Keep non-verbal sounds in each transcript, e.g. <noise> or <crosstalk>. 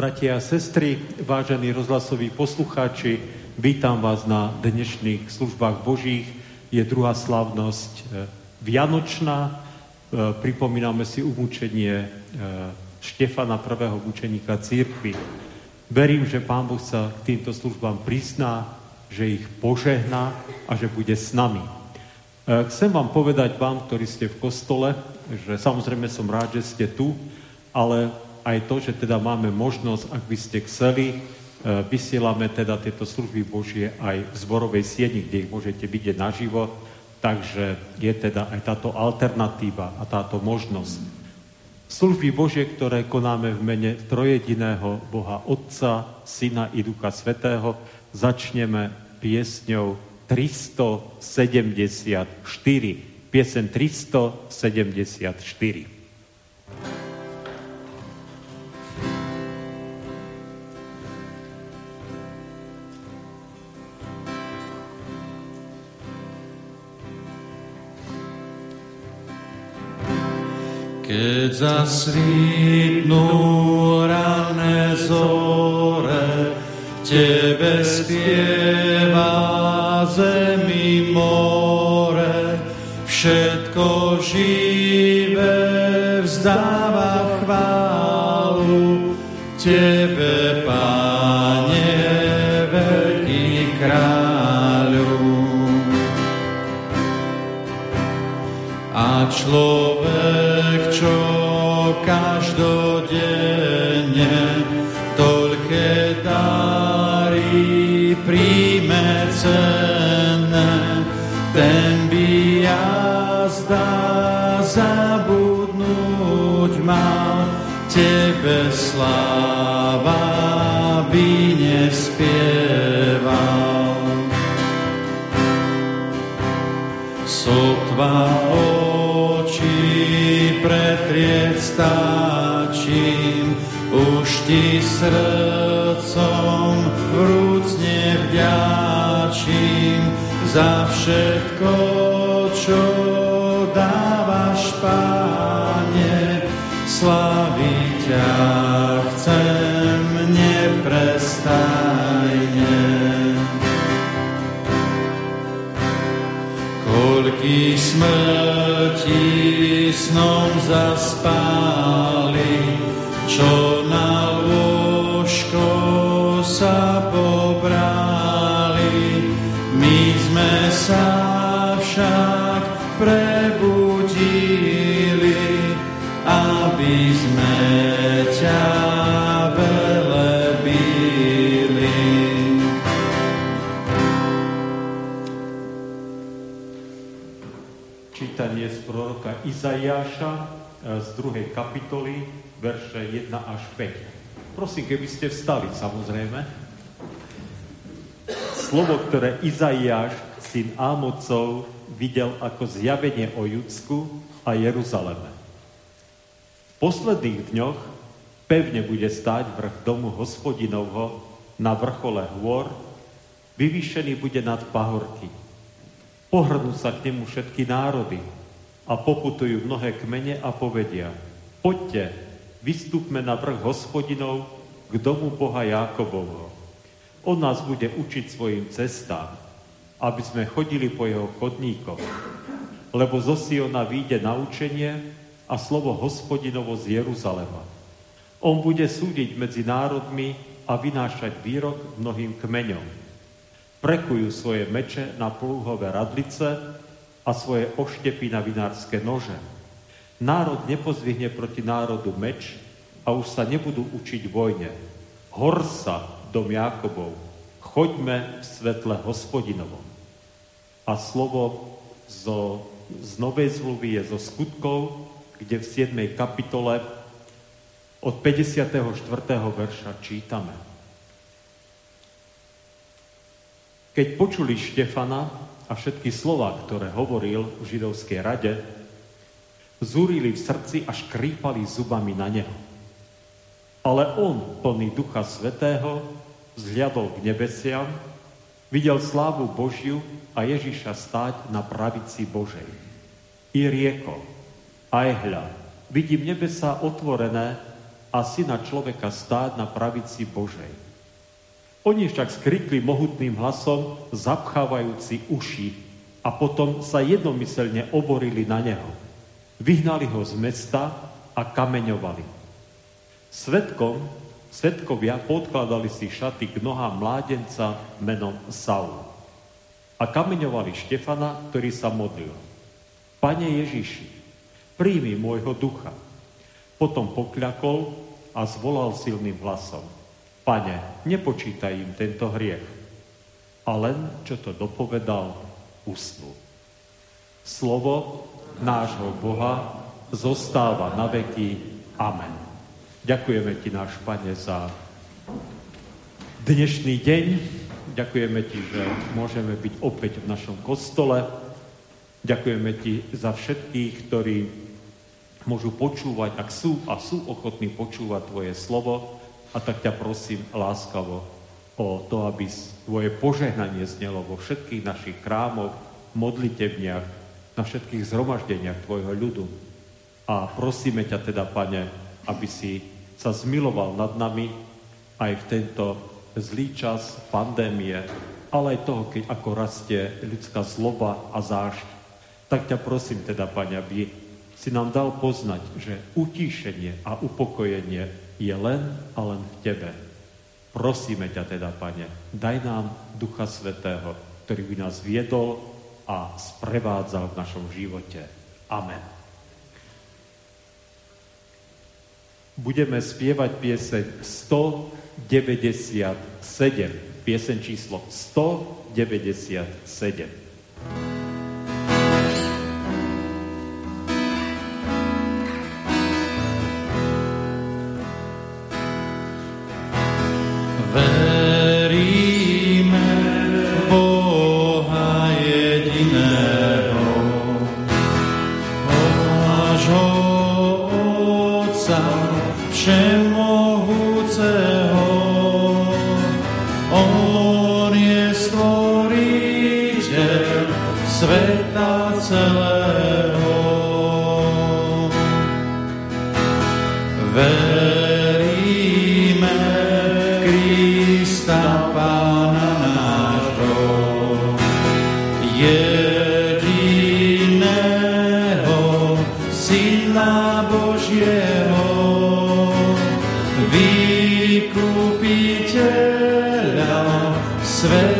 Bratia a sestry, vážení rozhlasoví poslucháči, vítam vás na dnešných službách Božích. Je druhá slavnosť e, Vianočná. E, pripomíname si umúčenie e, Štefana, prvého mučeníka církvy. Verím, že Pán Boh sa k týmto službám prizná, že ich požehná a že bude s nami. Chcem vám povedať vám, ktorí ste v kostole, že samozrejme som rád, že ste tu, ale aj to, že teda máme možnosť, ak by ste chceli, e, vysielame teda tieto služby Božie aj v zborovej sieni, kde ich môžete vidieť naživo, takže je teda aj táto alternatíva a táto možnosť. Služby Božie, ktoré konáme v mene trojediného Boha Otca, Syna i Ducha Svetého, začneme piesňou 374. Piesen 374. Keď zasvítnú rané zore, Tebe spieva zemi more, všetko živé vzdáva chválu Tebe, Pane, veľký kráľu. A človek cenné, ten by jazda zabudnúť mal, tebe sláva by nespieval. Sotva pretrieť stáčim, už ti srdcom všetko, čo dávaš, Páne, slaviť ťa chcem neprestajne. Koľký smrti snom zaspali, Izaiáša e, z druhej kapitoly, verše 1 až 5. Prosím, keby ste vstali, samozrejme. Slovo, ktoré Izaiáš, syn Ámocov, videl ako zjavenie o Judsku a Jeruzaleme. V posledných dňoch pevne bude stáť vrch domu hospodinovho na vrchole hôr, vyvýšený bude nad pahorky Pohrnú sa k nemu všetky národy a poputujú mnohé kmene a povedia, poďte, vystúpme na vrch hospodinov k domu Boha Jákobovho. On nás bude učiť svojim cestám, aby sme chodili po jeho chodníkoch. Lebo zo Siona vyjde naučenie a slovo hospodinovo z Jeruzalema. On bude súdiť medzi národmi a vynášať výrok mnohým kmeňom prekujú svoje meče na plúhové radlice a svoje oštepy na vinárske nože. Národ nepozvihne proti národu meč a už sa nebudú učiť vojne. Horsa, dom Jákobov, choďme v svetle hospodinovom. A slovo zo, z Novej zmluvy je zo skutkov, kde v 7. kapitole od 54. verša čítame. Keď počuli Štefana a všetky slova, ktoré hovoril v židovskej rade, zúrili v srdci a škrípali zubami na neho. Ale on, plný Ducha Svetého, vzhľadol k nebesiam, videl slávu Božiu a Ježiša stáť na pravici Božej. I riekol, aj hľa, vidím nebesa otvorené a syna človeka stáť na pravici Božej. Oni však skrikli mohutným hlasom, zapchávajúci uši a potom sa jednomyselne oborili na neho. Vyhnali ho z mesta a kameňovali. Svetkom, svetkovia podkladali si šaty k nohám mládenca menom Saul. A kameňovali Štefana, ktorý sa modlil. Pane Ježiši, príjmi môjho ducha. Potom pokľakol a zvolal silným hlasom. Pane, nepočítaj im tento hriech. A len, čo to dopovedal, usnul. Slovo nášho Boha zostáva na veky. Amen. Ďakujeme Ti, náš Pane, za dnešný deň. Ďakujeme Ti, že môžeme byť opäť v našom kostole. Ďakujeme Ti za všetkých, ktorí môžu počúvať, ak sú a sú ochotní počúvať Tvoje slovo. A tak ťa prosím láskavo o to, aby Tvoje požehnanie znelo vo všetkých našich krámoch, modlitebniach, na všetkých zhromaždeniach Tvojho ľudu. A prosíme ťa teda, Pane, aby si sa zmiloval nad nami aj v tento zlý čas pandémie, ale aj toho, keď ako rastie ľudská zloba a zášť. Tak ťa prosím teda, Pane, aby si nám dal poznať, že utíšenie a upokojenie je len a len v Tebe. Prosíme ťa teda, Pane, daj nám Ducha Svetého, ktorý by nás viedol a sprevádzal v našom živote. Amen. Budeme spievať pieseň 197, pieseň číslo 197. stvoriteľa sveta.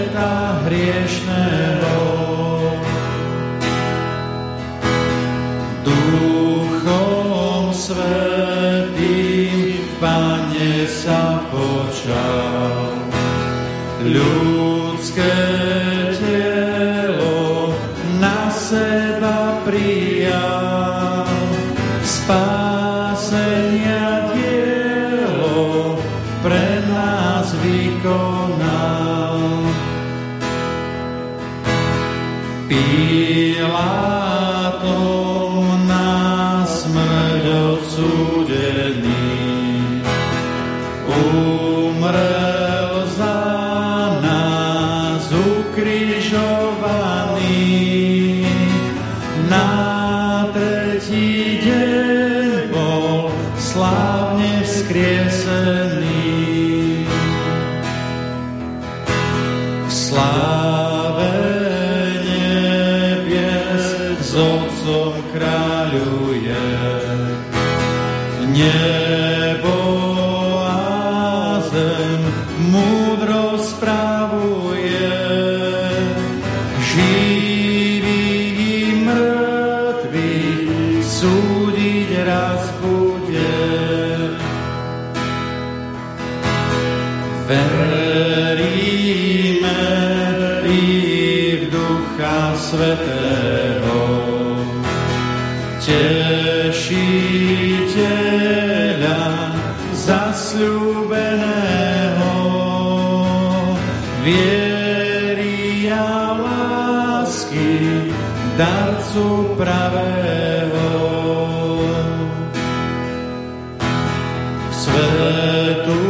Svetu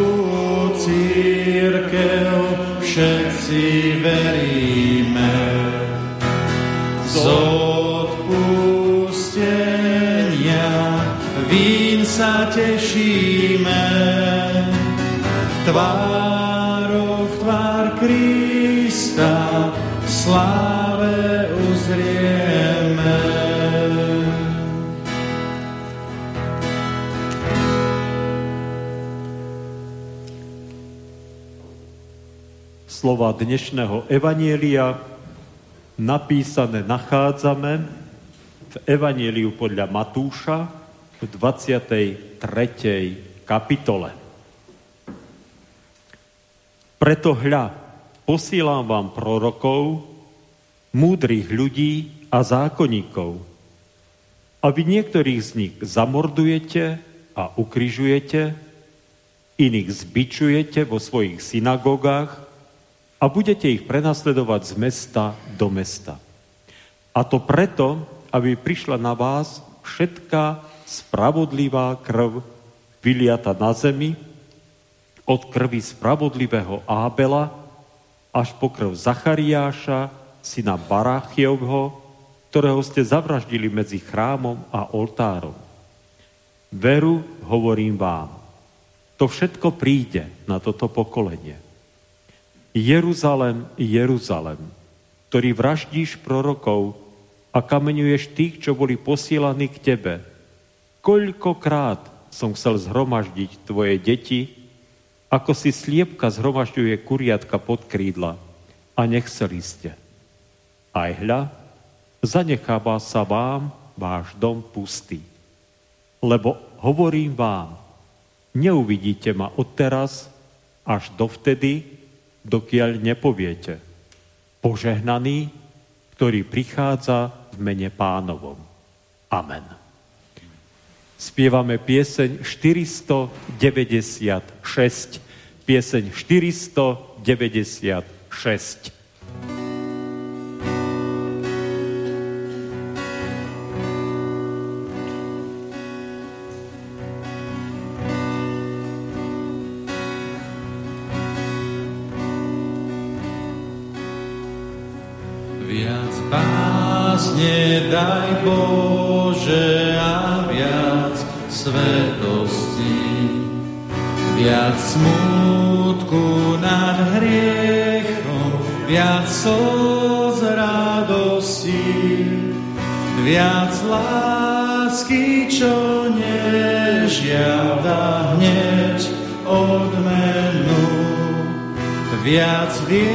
církev všetci veríme. Z odpustenia vín sa tešíme. Tvár Slova dnešného Evanielia napísané nachádzame v Evanieliu podľa Matúša v 23. kapitole. Preto hľa, posílám vám prorokov, múdrych ľudí a zákonníkov. A vy niektorých z nich zamordujete a ukryžujete, iných zbičujete vo svojich synagogách a budete ich prenasledovať z mesta do mesta. A to preto, aby prišla na vás všetká spravodlivá krv vyliata na zemi, od krvi spravodlivého Ábela až po krv Zachariáša, syna Barachievho, ktorého ste zavraždili medzi chrámom a oltárom. Veru, hovorím vám, to všetko príde na toto pokolenie. Jeruzalem, Jeruzalem, ktorý vraždíš prorokov a kameňuješ tých, čo boli posielaní k tebe. Koľkokrát som chcel zhromaždiť tvoje deti, ako si sliepka zhromažďuje kuriatka pod krídla a nechceli ste. Aj hľa, zanecháva sa vám váš dom pustý. Lebo hovorím vám, neuvidíte ma odteraz až dovtedy, dokiaľ nepoviete. Požehnaný, ktorý prichádza v mene pánovom. Amen. Spievame pieseň 496. Pieseň 496. viac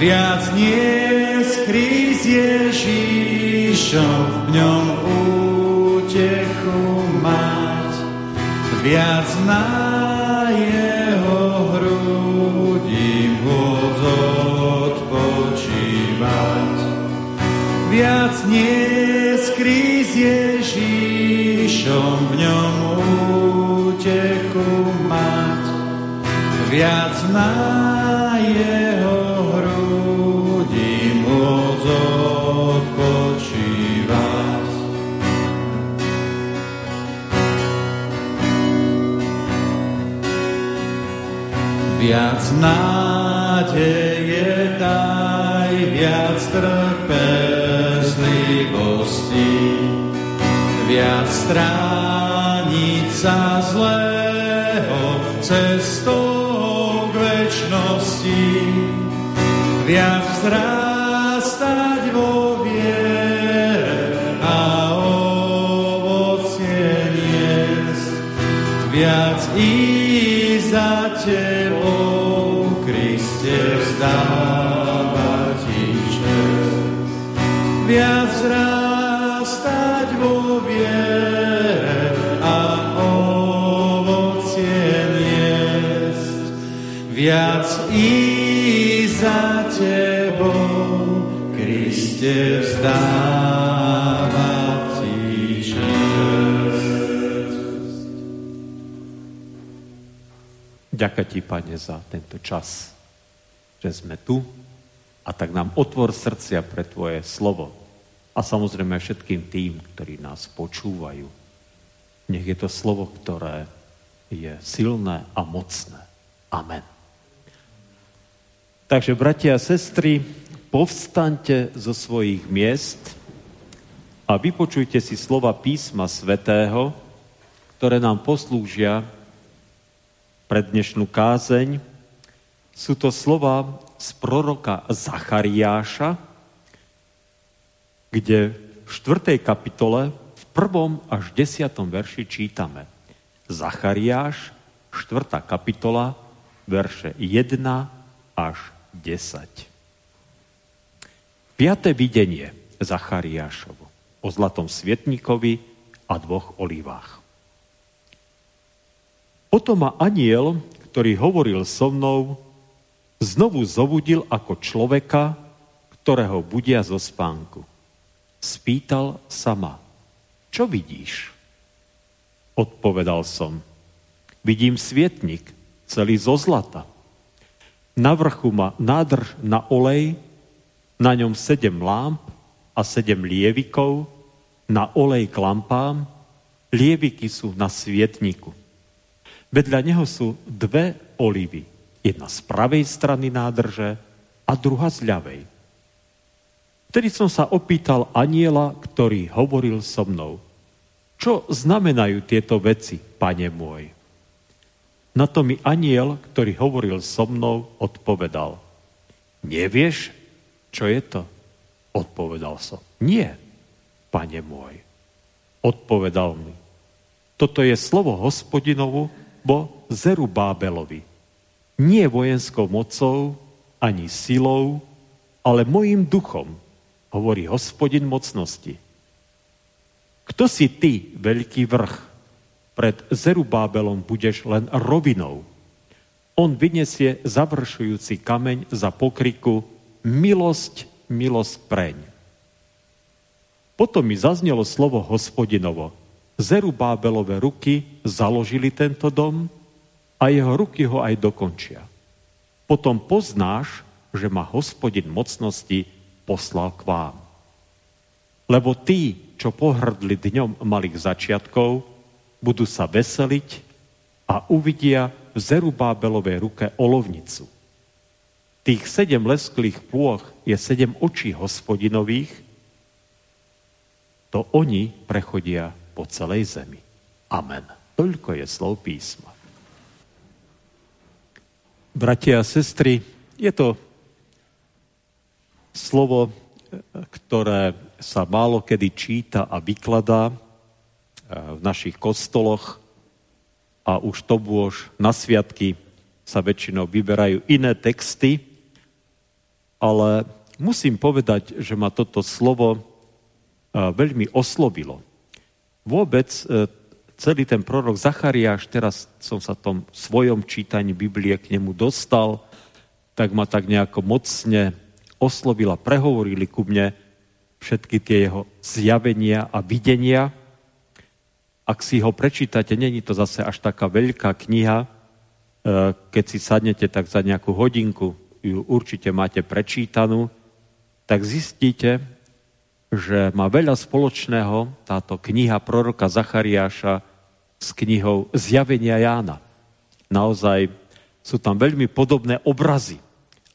Viac nie skrý s Ježíšom, v ňom útechu mať. Viac na jeho hrudi môcť odpočívať. Viac nie skrý s Ježíšom, v ňom útechu mať. Viac na nádeje daj, viac trpezlivosti, viac strániť sa zlého cestou k večnosti, viac vzrastať i za Tebou, Kriste, vzdávať Ti Ďakujem Ti, Pane, za tento čas, že sme tu a tak nám otvor srdcia pre Tvoje slovo. A samozrejme všetkým tým, ktorí nás počúvajú. Nech je to slovo, ktoré je silné a mocné. Amen. Takže, bratia a sestry, povstaňte zo svojich miest a vypočujte si slova písma svätého, ktoré nám poslúžia pre dnešnú kázeň. Sú to slova z proroka Zachariáša, kde v 4. kapitole v prvom až desiatom verši čítame – Zachariáš, 4. kapitola, verše 1 až 10. Piaté videnie Zachariášovo o zlatom svietníkovi a dvoch olivách. Potom ma aniel, ktorý hovoril so mnou, znovu zobudil ako človeka, ktorého budia zo spánku. Spýtal sa ma, čo vidíš? Odpovedal som. Vidím svietnik, celý zo zlata. Na vrchu má nádrž na olej, na ňom sedem lámp a sedem lievikov, na olej k lampám, lieviky sú na svietniku. Vedľa neho sú dve olivy, jedna z pravej strany nádrže a druhá z ľavej. Vtedy som sa opýtal aniela, ktorý hovoril so mnou – čo znamenajú tieto veci, pane môj? Na to mi aniel, ktorý hovoril so mnou, odpovedal. Nevieš, čo je to? Odpovedal som. Nie, pane môj. Odpovedal mi. Toto je slovo hospodinovu bo Zerubábelovi. Nie vojenskou mocou, ani silou, ale mojim duchom, hovorí hospodin mocnosti. Kto si ty, veľký vrch? Pred Zerubábelom budeš len rovinou. On vyniesie završujúci kameň za pokriku milosť, milosť preň. Potom mi zaznelo slovo hospodinovo. Zerubábelové ruky založili tento dom a jeho ruky ho aj dokončia. Potom poznáš, že ma hospodin mocnosti poslal k vám. Lebo tí, čo pohrdli dňom malých začiatkov, budú sa veseliť a uvidia v Zerubábelovej ruke olovnicu. Tých sedem lesklých plôch je sedem očí hospodinových, to oni prechodia po celej zemi. Amen. Toľko je slov písma. Bratia a sestry, je to slovo, ktoré sa málo kedy číta a vykladá v našich kostoloch a už to bôž na sviatky sa väčšinou vyberajú iné texty, ale musím povedať, že ma toto slovo eh, veľmi oslovilo. Vôbec eh, celý ten prorok Zachariáš, teraz som sa tom svojom čítaní Biblie k nemu dostal, tak ma tak nejako mocne oslovila, prehovorili ku mne, všetky tie jeho zjavenia a videnia. Ak si ho prečítate, není to zase až taká veľká kniha, e, keď si sadnete tak za nejakú hodinku, ju určite máte prečítanú, tak zistíte, že má veľa spoločného táto kniha proroka Zachariáša s knihou Zjavenia Jána. Naozaj sú tam veľmi podobné obrazy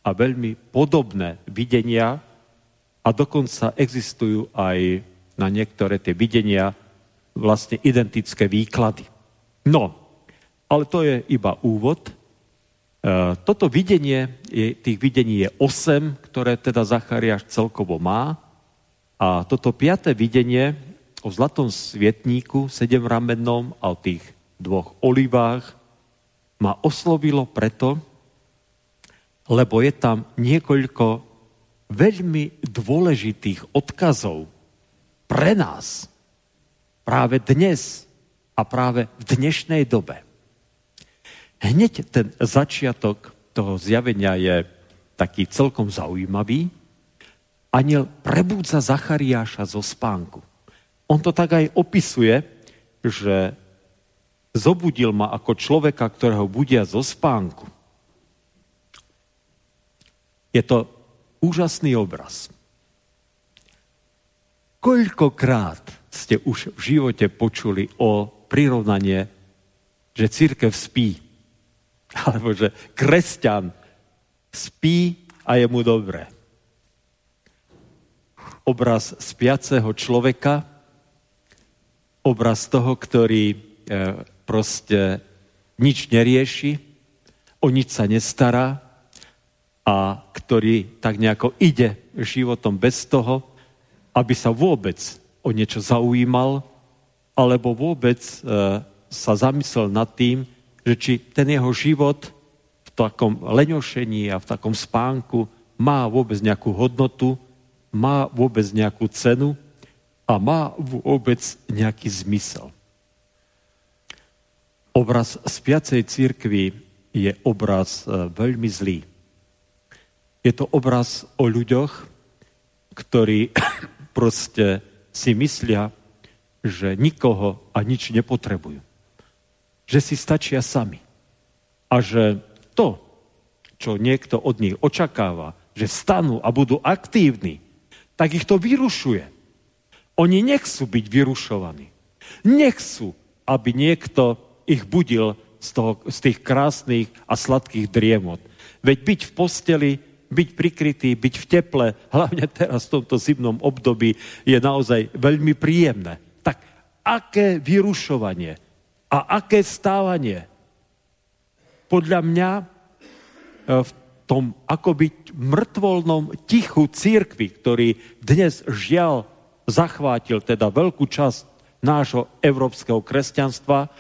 a veľmi podobné videnia, a dokonca existujú aj na niektoré tie videnia vlastne identické výklady. No, ale to je iba úvod. E, toto videnie, tých videní je 8, ktoré teda Zachariáš celkovo má. A toto piaté videnie o zlatom svietníku, sedemramennom a o tých dvoch olivách ma oslovilo preto, lebo je tam niekoľko veľmi dôležitých odkazov pre nás práve dnes a práve v dnešnej dobe. Hneď ten začiatok toho zjavenia je taký celkom zaujímavý. Aniel prebúdza Zachariáša zo spánku. On to tak aj opisuje, že zobudil ma ako človeka, ktorého budia zo spánku. Je to úžasný obraz. Koľkokrát ste už v živote počuli o prirovnanie, že církev spí. <laughs> Alebo že kresťan spí a je mu dobré. Obraz spiaceho človeka, obraz toho, ktorý e, proste nič nerieši, o nič sa nestará a ktorý tak nejako ide životom bez toho, aby sa vôbec o niečo zaujímal, alebo vôbec e, sa zamyslel nad tým, že či ten jeho život v takom leňošení a v takom spánku má vôbec nejakú hodnotu, má vôbec nejakú cenu a má vôbec nejaký zmysel. Obraz spiacej církvy je obraz e, veľmi zlý. Je to obraz o ľuďoch, ktorí <coughs> proste si myslia, že nikoho a nič nepotrebujú. Že si stačia sami. A že to, čo niekto od nich očakáva, že stanú a budú aktívni, tak ich to vyrušuje. Oni nechcú byť vyrušovaní. Nechcú, aby niekto ich budil z, toho, z tých krásnych a sladkých driemot. Veď byť v posteli byť prikrytý, byť v teple, hlavne teraz v tomto zimnom období, je naozaj veľmi príjemné. Tak aké vyrušovanie a aké stávanie podľa mňa e, v tom akoby mŕtvolnom tichu církvy, ktorý dnes žiaľ zachvátil teda veľkú časť nášho európskeho kresťanstva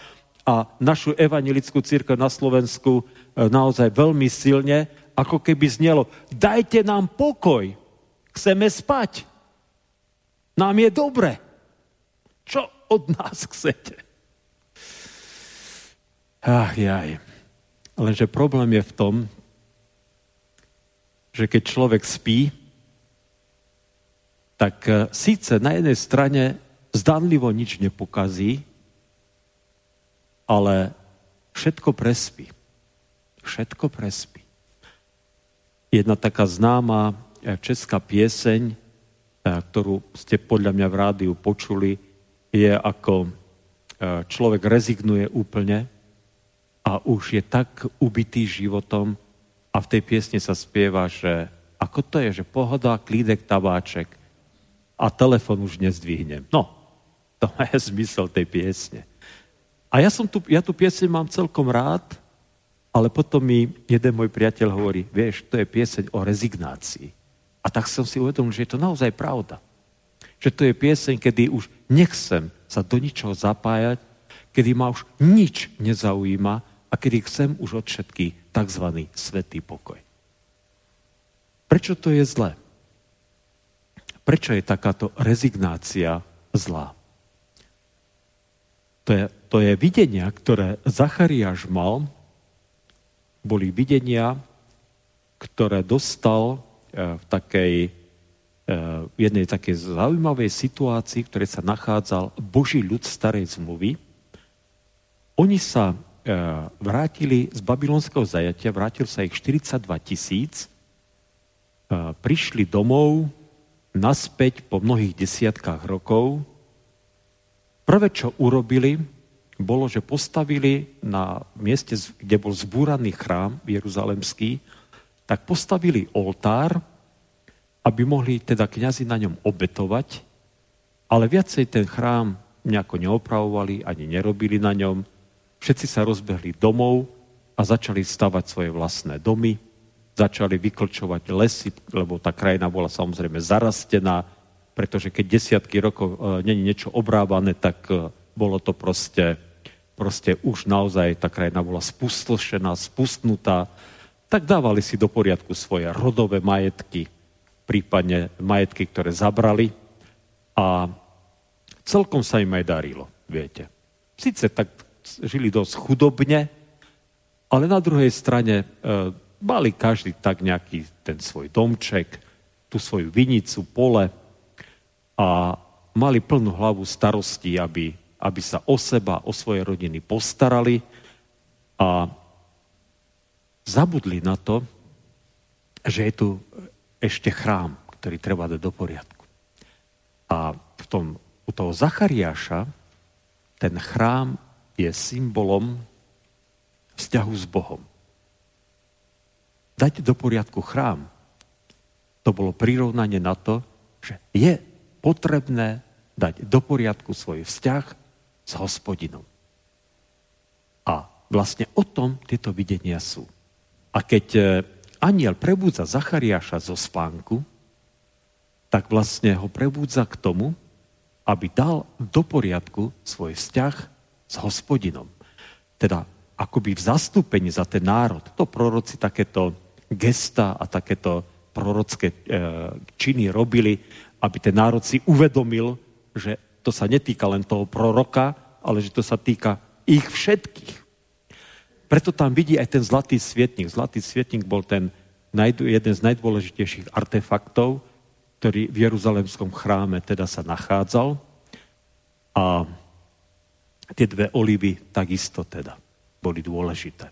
a našu evangelickú církev na Slovensku e, naozaj veľmi silne, ako keby znelo, dajte nám pokoj, chceme spať. Nám je dobre. Čo od nás chcete? Ach, jaj. Lenže problém je v tom, že keď človek spí, tak eh, síce na jednej strane zdanlivo nič nepokazí, ale všetko prespí. Všetko prespí. Jedna taká známa e, česká pieseň, e, ktorú ste podľa mňa v rádiu počuli, je ako e, človek rezignuje úplne a už je tak ubitý životom a v tej piesne sa spieva, že ako to je, že pohoda, klídek, tabáček a telefon už nezdvihnem. No, to je <laughs> zmysel tej piesne. A ja, som tu, ja tu pieseň mám celkom rád, ale potom mi jeden môj priateľ hovorí, vieš, to je pieseň o rezignácii. A tak som si uvedomil, že je to naozaj pravda. Že to je pieseň, kedy už nechcem sa do ničoho zapájať, kedy ma už nič nezaujíma a kedy chcem už od všetkých tzv. svetý pokoj. Prečo to je zlé? Prečo je takáto rezignácia zlá? To je, to je videnia, ktoré Zachariáš mal boli videnia, ktoré dostal e, v takej e, v jednej takej zaujímavej situácii, v ktorej sa nachádzal Boží ľud starej zmluvy. Oni sa e, vrátili z babylonského zajatia, vrátil sa ich 42 tisíc, prišli domov naspäť po mnohých desiatkách rokov. Prvé, čo urobili, bolo, že postavili na mieste, kde bol zbúraný chrám jeruzalemský, tak postavili oltár, aby mohli teda kňazi na ňom obetovať, ale viacej ten chrám nejako neopravovali, ani nerobili na ňom. Všetci sa rozbehli domov a začali stavať svoje vlastné domy, začali vyklčovať lesy, lebo tá krajina bola samozrejme zarastená, pretože keď desiatky rokov e, není niečo obrávané, tak e, bolo to proste proste už naozaj tá krajina bola spustošená, spustnutá, tak dávali si do poriadku svoje rodové majetky, prípadne majetky, ktoré zabrali a celkom sa im aj darilo, viete. Sice tak žili dosť chudobne, ale na druhej strane e, mali každý tak nejaký ten svoj domček, tú svoju vinicu, pole a mali plnú hlavu starostí, aby, aby sa o seba, o svoje rodiny postarali a zabudli na to, že je tu ešte chrám, ktorý treba dať do poriadku. A v tom, u toho Zachariáša ten chrám je symbolom vzťahu s Bohom. Dať do poriadku chrám, to bolo prirovnanie na to, že je potrebné dať do poriadku svoj vzťah s hospodinom. A vlastne o tom tieto videnia sú. A keď e, aniel prebúdza Zachariáša zo spánku, tak vlastne ho prebúdza k tomu, aby dal do poriadku svoj vzťah s hospodinom. Teda akoby v zastúpení za ten národ. To proroci takéto gesta a takéto prorocké e, činy robili, aby ten národ si uvedomil, že to sa netýka len toho proroka, ale že to sa týka ich všetkých. Preto tam vidí aj ten zlatý svietnik. Zlatý svietnik bol ten jeden z najdôležitejších artefaktov, ktorý v Jeruzalemskom chráme teda sa nachádzal. A tie dve olivy takisto teda boli dôležité.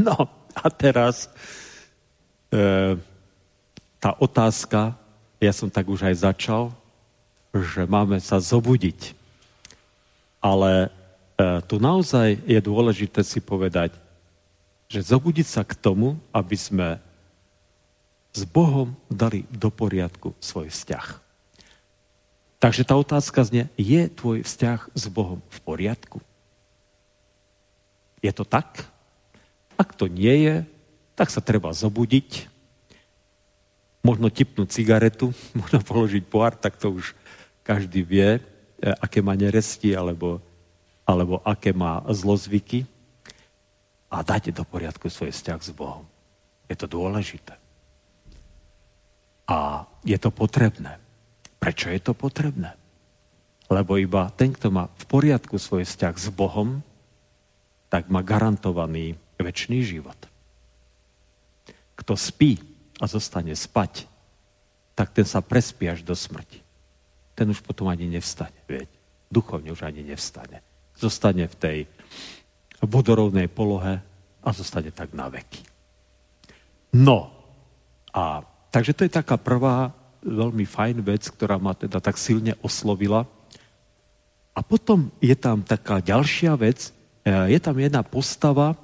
No a teraz e, tá otázka, ja som tak už aj začal, že máme sa zobudiť. Ale e, tu naozaj je dôležité si povedať, že zobudiť sa k tomu, aby sme s Bohom dali do poriadku svoj vzťah. Takže tá otázka znie, je tvoj vzťah s Bohom v poriadku? Je to tak? Ak to nie je, tak sa treba zobudiť, možno tipnúť cigaretu, <laughs> možno položiť pohár, tak to už každý vie, e, aké má neresti alebo, alebo aké má zlozvyky a dajte do poriadku svoj vzťah s Bohom. Je to dôležité. A je to potrebné. Prečo je to potrebné? Lebo iba ten, kto má v poriadku svoj vzťah s Bohom, tak má garantovaný väčší život. Kto spí a zostane spať, tak ten sa prespí až do smrti. Ten už potom ani nevstane, vieť. Duchovne už ani nevstane. Zostane v tej vodorovnej polohe a zostane tak na veky. No, a takže to je taká prvá veľmi fajn vec, ktorá ma teda tak silne oslovila. A potom je tam taká ďalšia vec, Eh, je tam jedna postava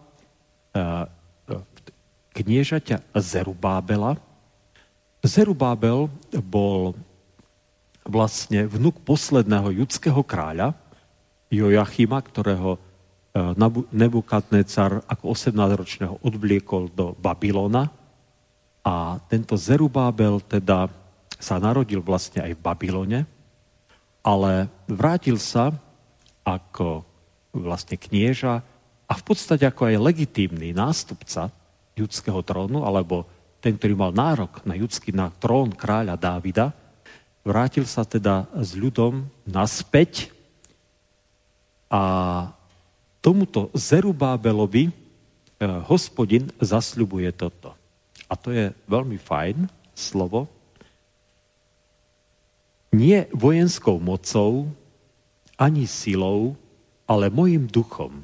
eh, kniežaťa Zerubábela. Zerubábel bol vlastne vnuk posledného judského kráľa, Joachima, ktorého eh, Nebukadnecar ako 18-ročného odbliekol do Babylona. A tento Zerubábel teda sa narodil vlastne aj v Babylone, ale vrátil sa ako vlastne knieža a v podstate ako aj legitímny nástupca judského trónu, alebo ten, ktorý mal nárok na judský na trón kráľa Dávida, vrátil sa teda s ľudom naspäť a tomuto Zerubábelovi eh, hospodin zasľubuje toto. A to je veľmi fajn slovo. Nie vojenskou mocou, ani silou, ale mojim duchom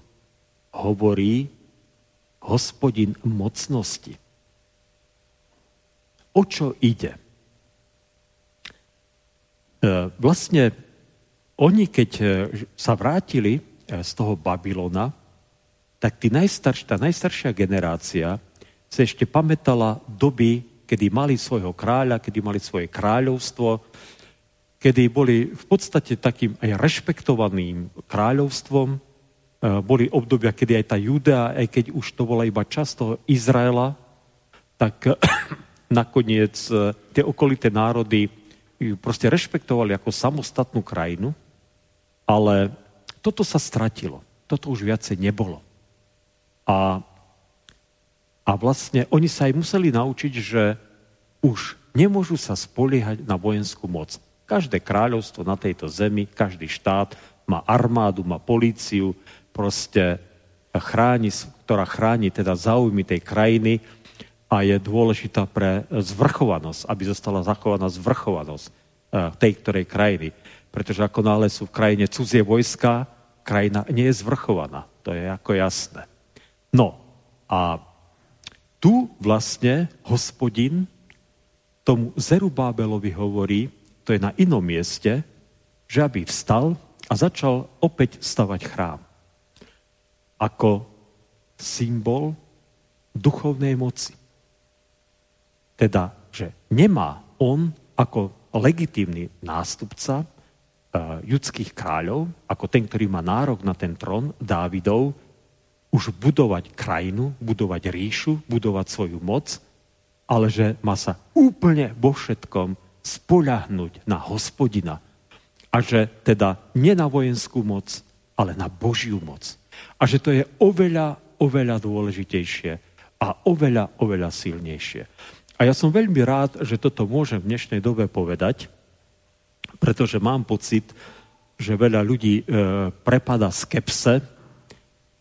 hovorí hospodin mocnosti. O čo ide? E, vlastne oni, keď e, sa vrátili e, z toho Babylona, tak tí najstarš, tá najstaršia generácia sa ešte pamätala doby, kedy mali svojho kráľa, kedy mali svoje kráľovstvo, kedy boli v podstate takým aj rešpektovaným kráľovstvom. Boli obdobia, kedy aj tá Judea, aj keď už to bola iba časť Izraela, tak <coughs> nakoniec tie okolité národy ju proste rešpektovali ako samostatnú krajinu, ale toto sa stratilo. Toto už viacej nebolo. A, a vlastne oni sa aj museli naučiť, že už nemôžu sa spoliehať na vojenskú moc. Každé kráľovstvo na tejto zemi, každý štát má armádu, má políciu, proste chráni, ktorá chráni teda záujmy tej krajiny a je dôležitá pre zvrchovanosť, aby zostala zachovaná zvrchovanosť eh, tej ktorej krajiny. Pretože ako nále sú v krajine cudzie vojska, krajina nie je zvrchovaná. To je ako jasné. No a tu vlastne hospodin tomu Zerubábelovi hovorí, to je na inom mieste, že aby vstal a začal opäť stavať chrám. Ako symbol duchovnej moci. Teda, že nemá on ako legitímny nástupca uh, judských kráľov, ako ten, ktorý má nárok na ten trón Dávidov, už budovať krajinu, budovať ríšu, budovať svoju moc, ale že má sa úplne vo všetkom spoľahnúť na hospodina. A že teda nie na vojenskú moc, ale na Božiu moc. A že to je oveľa, oveľa dôležitejšie a oveľa, oveľa silnejšie. A ja som veľmi rád, že toto môžem v dnešnej dobe povedať, pretože mám pocit, že veľa ľudí e, prepada skepse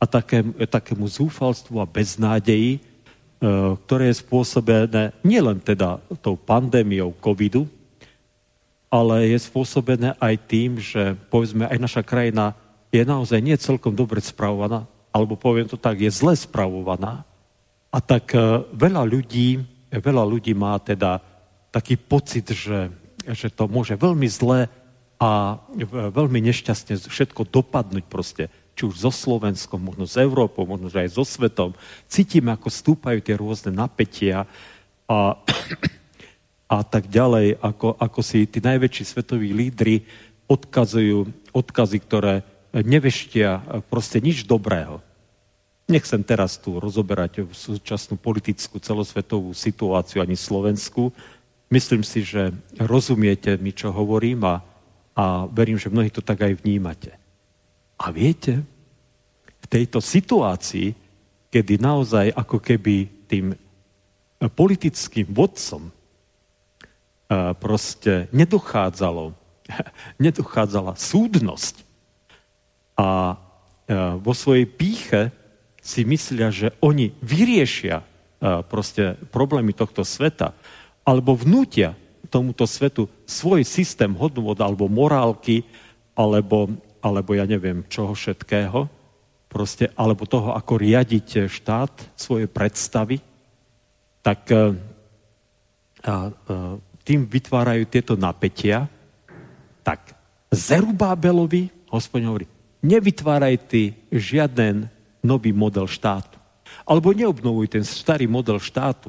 a také, takému zúfalstvu a beznádeji, e, ktoré je spôsobené nielen teda tou pandémiou covidu, ale je spôsobené aj tým, že povedzme aj naša krajina je naozaj nie celkom dobre spravovaná, alebo poviem to tak, je zle spravovaná. A tak e, veľa ľudí veľa ľudí má teda taký pocit, že, že to môže veľmi zle a veľmi nešťastne všetko dopadnúť proste, či už so Slovenskom, možno s Európou, možno že aj so svetom. Cítime, ako stúpajú tie rôzne napätia a, a tak ďalej, ako, ako si tí najväčší svetoví lídry odkazujú odkazy, ktoré neveštia proste nič dobrého. Nechcem teraz tu rozoberať súčasnú politickú celosvetovú situáciu ani Slovensku. Myslím si, že rozumiete mi, čo hovorím a, a verím, že mnohí to tak aj vnímate. A viete, v tejto situácii, kedy naozaj ako keby tým politickým vodcom proste nedochádzalo, <laughs> nedochádzala súdnosť a vo svojej píche si myslia, že oni vyriešia e, proste problémy tohto sveta, alebo vnútia tomuto svetu svoj systém hodnôt alebo morálky, alebo, alebo ja neviem čoho všetkého, proste, alebo toho, ako riadiť štát, svoje predstavy, tak a, e, a, e, tým vytvárajú tieto napätia, tak Zerubábelovi, hospodin hovorí, nevytváraj ty žiaden nový model štátu. Alebo neobnovuj ten starý model štátu,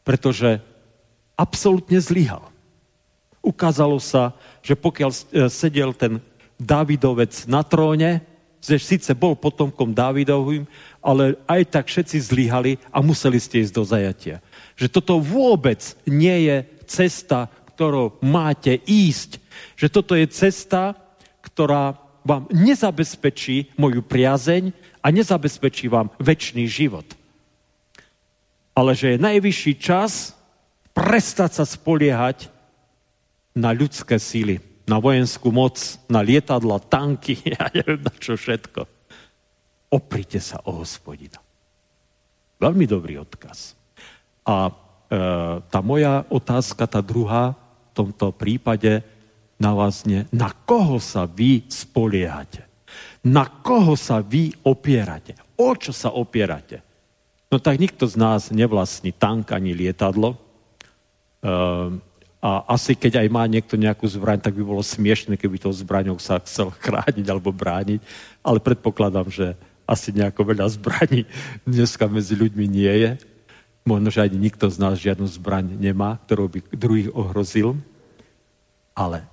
pretože absolútne zlyhal. Ukázalo sa, že pokiaľ e, sedel ten Davidovec na tróne, že síce bol potomkom Dávidovým, ale aj tak všetci zlyhali a museli ste ísť do zajatia. Že toto vôbec nie je cesta, ktorou máte ísť. Že toto je cesta, ktorá vám nezabezpečí moju priazeň, a nezabezpečí vám väčší život. Ale že je najvyšší čas prestať sa spoliehať na ľudské síly, na vojenskú moc, na lietadla, tanky, <laughs> ja neviem na čo všetko. Oprite sa o hospodina. Veľmi dobrý odkaz. A e, tá moja otázka, tá druhá, v tomto prípade na vás nie, na koho sa vy spoliehate? Na koho sa vy opierate? O čo sa opierate? No tak nikto z nás nevlastní tank ani lietadlo. Uh, a asi keď aj má niekto nejakú zbraň, tak by bolo smiešne, keby tou zbraňou sa chcel <laughs> chrániť alebo brániť. Ale predpokladám, že asi nejako veľa zbraní <laughs> dneska medzi ľuďmi nie je. Možno, že ani nikto z nás žiadnu zbraň nemá, ktorou by druhých ohrozil. Ale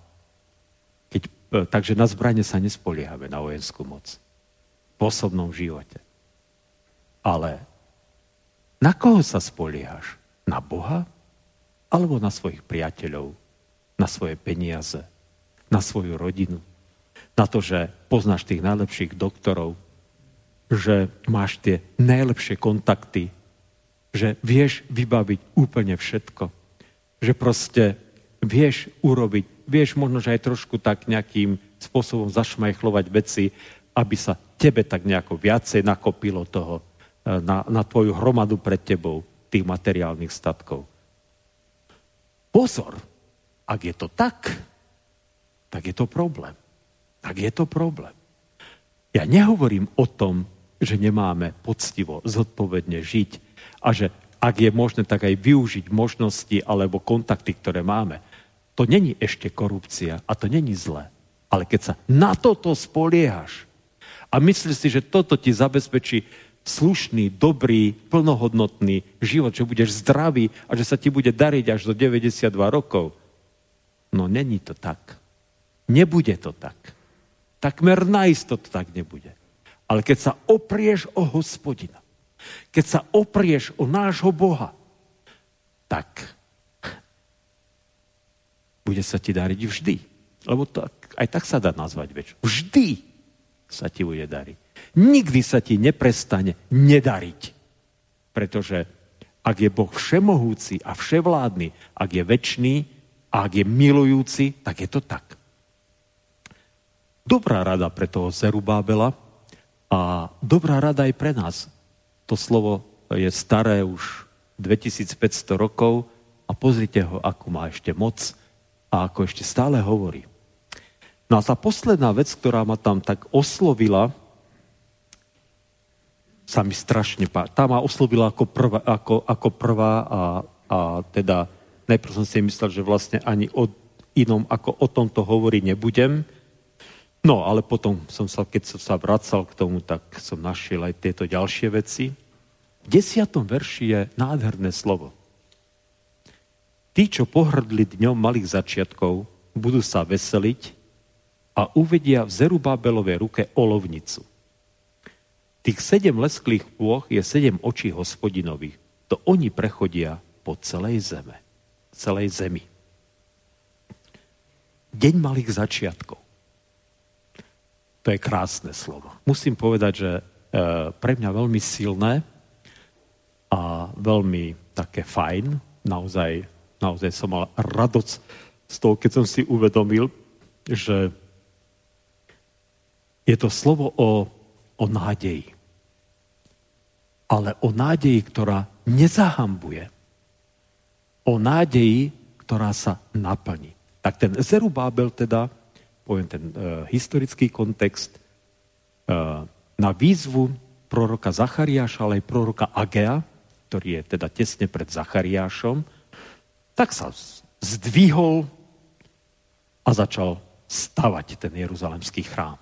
takže na zbranie sa nespoliehame na vojenskú moc. V osobnom živote. Ale na koho sa spoliehaš? Na Boha? Alebo na svojich priateľov? Na svoje peniaze? Na svoju rodinu? Na to, že poznáš tých najlepších doktorov? Že máš tie najlepšie kontakty? Že vieš vybaviť úplne všetko? Že proste vieš urobiť, vieš možno, že aj trošku tak nejakým spôsobom zašmajchlovať veci, aby sa tebe tak nejako viacej nakopilo toho e, na, na tvoju hromadu pred tebou. tých materiálnych statkov. Pozor, ak je to tak, tak je to problém. Tak je to problém. Ja nehovorím o tom, že nemáme poctivo, zodpovedne žiť a že ak je možné, tak aj využiť možnosti alebo kontakty, ktoré máme. To není ešte korupcia a to není zlé. Ale keď sa na toto spoliehaš a myslíš si, že toto ti zabezpečí slušný, dobrý, plnohodnotný život, že budeš zdravý a že sa ti bude dariť až do 92 rokov. No není to tak. Nebude to tak. Takmer naisto to tak nebude. Ale keď sa oprieš o hospodina, keď sa oprieš o nášho Boha, tak bude sa ti dariť vždy. Lebo to, aj tak sa dá nazvať väč. Vždy sa ti bude dariť. Nikdy sa ti neprestane nedariť. Pretože ak je Boh všemohúci a vševládny, ak je väčší, ak je milujúci, tak je to tak. Dobrá rada pre toho Zerubábela a dobrá rada aj pre nás. To slovo je staré už 2500 rokov a pozrite ho, ako má ešte moc a ako ešte stále hovorí. No a tá posledná vec, ktorá ma tam tak oslovila, sa mi strašne páči. Tá ma oslovila ako prvá, ako, ako prvá a, a teda najprv som si myslel, že vlastne ani o inom ako o tomto hovoriť nebudem, No, ale potom som sa, keď som sa vracal k tomu, tak som našiel aj tieto ďalšie veci. V desiatom verši je nádherné slovo. Tí, čo pohrdli dňom malých začiatkov, budú sa veseliť a uvedia v Zerubábelovej ruke olovnicu. Tých sedem lesklých pôch je sedem očí hospodinových. To oni prechodia po celej zeme. Celej zemi. Deň malých začiatkov. To je krásne slovo. Musím povedať, že e, pre mňa veľmi silné a veľmi také fajn. Naozaj, naozaj som mal radosť z toho, keď som si uvedomil, že je to slovo o, o nádeji. Ale o nádeji, ktorá nezahambuje. O nádeji, ktorá sa naplní. Tak ten Zerubábel teda poviem ten uh, historický kontext, uh, na výzvu proroka Zachariáša, ale aj proroka Agea, ktorý je teda tesne pred Zachariášom, tak sa zdvihol a začal stavať ten jeruzalemský chrám.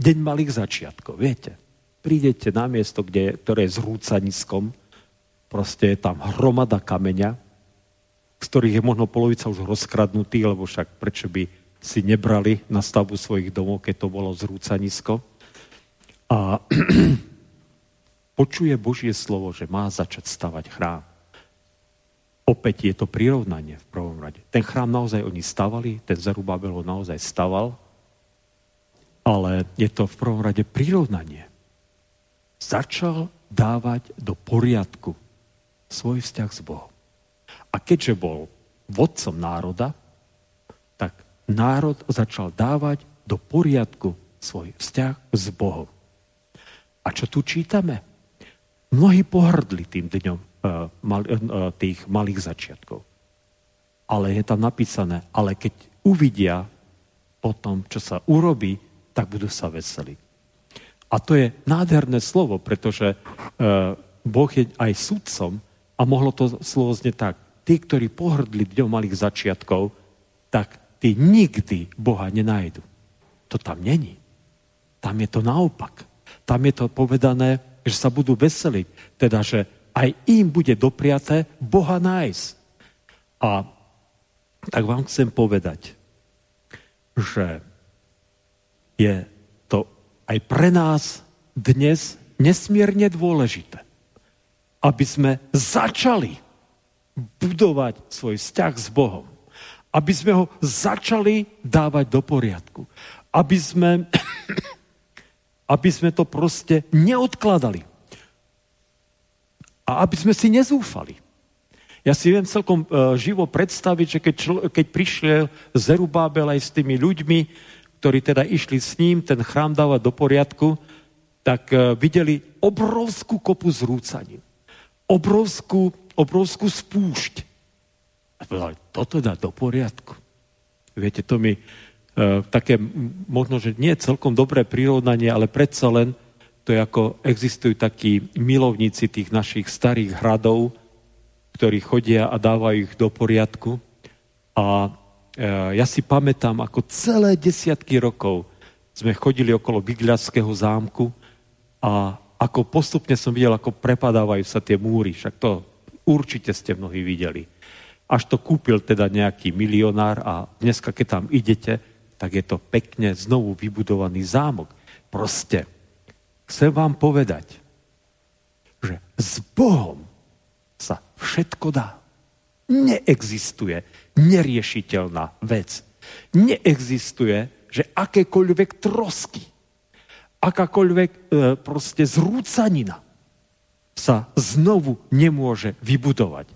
Deň malých začiatkov, viete. Prídete na miesto, kde, ktoré je zrúcaniskom, proste je tam hromada kameňa, z ktorých je možno polovica už rozkradnutý, lebo však prečo by si nebrali na stavbu svojich domov, keď to bolo zrúcanisko. A <clears throat> počuje Božie slovo, že má začať stavať chrám. Opäť je to prirovnanie v prvom rade. Ten chrám naozaj oni stavali, ten Zerubabel ho naozaj staval, ale je to v prvom rade prirovnanie. Začal dávať do poriadku svoj vzťah s Bohom. A keďže bol vodcom národa, národ začal dávať do poriadku svoj vzťah s Bohom. A čo tu čítame? Mnohí pohrdli tým dňom tých malých začiatkov. Ale je tam napísané, ale keď uvidia potom, čo sa urobí, tak budú sa veseliť. A to je nádherné slovo, pretože Boh je aj sudcom a mohlo to slovo znieť tak. Tí, ktorí pohrdli dňom malých začiatkov, tak tí nikdy Boha nenajdu. To tam není. Tam je to naopak. Tam je to povedané, že sa budú veseliť. Teda, že aj im bude dopriaté Boha nájsť. A tak vám chcem povedať, že je to aj pre nás dnes nesmierne dôležité, aby sme začali budovať svoj vzťah s Bohom aby sme ho začali dávať do poriadku. Aby sme, <coughs> aby sme to proste neodkladali. A aby sme si nezúfali. Ja si viem celkom uh, živo predstaviť, že keď, člo, keď prišiel Zerubábel aj s tými ľuďmi, ktorí teda išli s ním ten chrám dávať do poriadku, tak uh, videli obrovskú kopu zrúcaní. Obrovskú obrovskú spúšť. A povedali, toto dá do poriadku. Viete, to mi e, také, možno, že nie celkom dobré prirovnanie, ale predsa len to je ako existujú takí milovníci tých našich starých hradov, ktorí chodia a dávajú ich do poriadku. A e, ja si pamätám, ako celé desiatky rokov sme chodili okolo Bygľaského zámku a ako postupne som videl, ako prepadávajú sa tie múry. Však to určite ste mnohí videli až to kúpil teda nejaký milionár a dneska, keď tam idete, tak je to pekne znovu vybudovaný zámok. Proste chcem vám povedať, že s Bohom sa všetko dá. Neexistuje neriešiteľná vec. Neexistuje, že akékoľvek trosky, akákoľvek e, proste zrúcanina sa znovu nemôže vybudovať.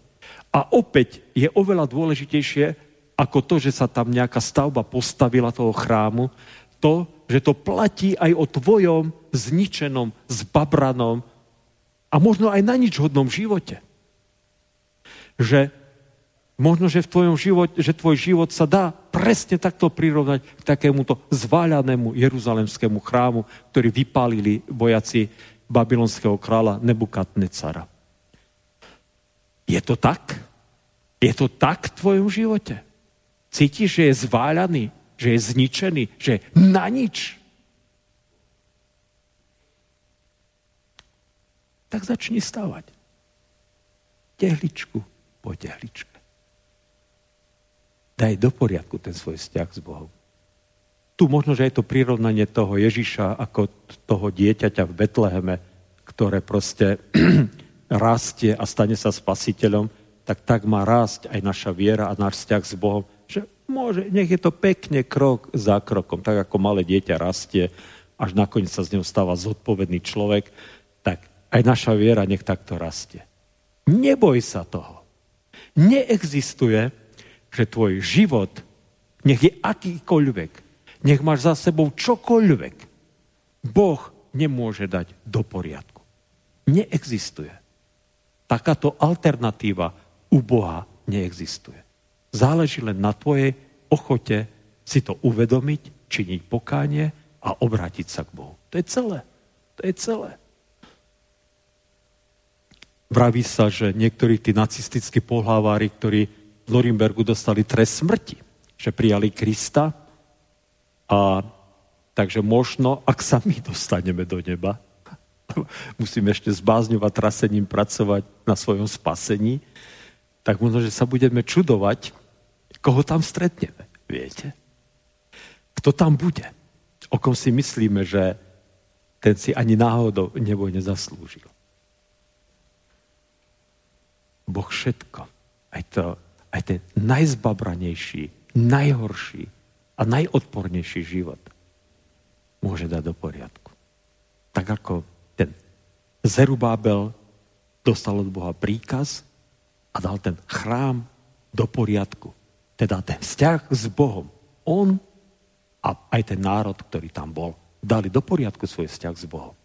A opäť je oveľa dôležitejšie ako to, že sa tam nejaká stavba postavila toho chrámu, to, že to platí aj o tvojom zničenom, zbabranom a možno aj na nič hodnom živote. Že možno, že v tvojom živote, že tvoj život sa dá presne takto prirovnať k takémuto zváľanému jeruzalemskému chrámu, ktorý vypálili vojaci babylonského kráľa Nebukadnecara. Je to tak? Je to tak v tvojom živote? Cítiš, že je zváľaný, že je zničený, že na nič? Tak začni stavať. Tehličku po tehličke. Daj do poriadku ten svoj vzťah s Bohom. Tu možno, že je to prirovnanie toho Ježiša ako toho dieťaťa v Betleheme, ktoré proste <clears throat> rastie a stane sa spasiteľom, tak tak má rásť aj naša viera a náš vzťah s Bohom, môže, nech je to pekne krok za krokom, tak ako malé dieťa rastie, až nakoniec sa z neho stáva zodpovedný človek, tak aj naša viera nech takto rastie. Neboj sa toho. Neexistuje, že tvoj život, nech je akýkoľvek, nech máš za sebou čokoľvek, Boh nemôže dať do poriadku. Neexistuje. Takáto alternatíva u Boha neexistuje. Záleží len na tvojej ochote si to uvedomiť, činiť pokánie a obrátiť sa k Bohu. To je celé. To je celé. Vraví sa, že niektorí tí nacistickí pohlávári, ktorí v Norimbergu dostali trest smrti, že prijali Krista a takže možno, ak sa my dostaneme do neba, <laughs> musíme ešte s bázňou a trasením pracovať na svojom spasení, tak možno, že sa budeme čudovať, koho tam stretneme. Viete? Kto tam bude? O kom si myslíme, že ten si ani náhodou nebo nezaslúžil. Boh všetko, aj, to, aj ten najzbabranejší, najhorší a najodpornejší život môže dať do poriadku. Tak ako Zerubábel dostal od Boha príkaz a dal ten chrám do poriadku. Teda ten vzťah s Bohom. On a aj ten národ, ktorý tam bol, dali do poriadku svoj vzťah s Bohom.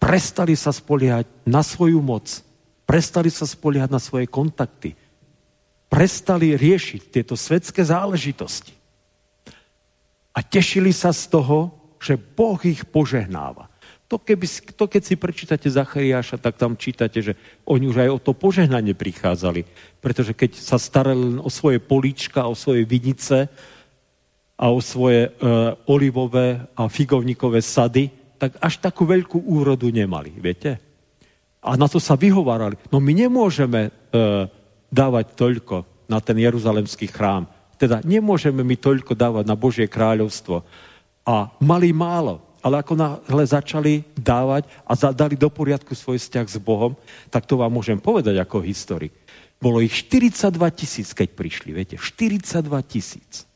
Prestali sa spoliehať na svoju moc. Prestali sa spoliehať na svoje kontakty. Prestali riešiť tieto svetské záležitosti. A tešili sa z toho, že Boh ich požehnáva. To, keby, to keď si prečítate Zachariáša, tak tam čítate, že oni už aj o to požehnanie prichádzali. Pretože keď sa starali len o svoje políčka, o svoje vinice a o svoje e, olivové a figovníkové sady, tak až takú veľkú úrodu nemali, viete? A na to sa vyhovárali. No my nemôžeme e, dávať toľko na ten jeruzalemský chrám. Teda nemôžeme my toľko dávať na Božie kráľovstvo. A mali málo ale ako náhle začali dávať a dali do poriadku svoj vzťah s Bohom, tak to vám môžem povedať ako historik. Bolo ich 42 tisíc, keď prišli, viete, 42 tisíc.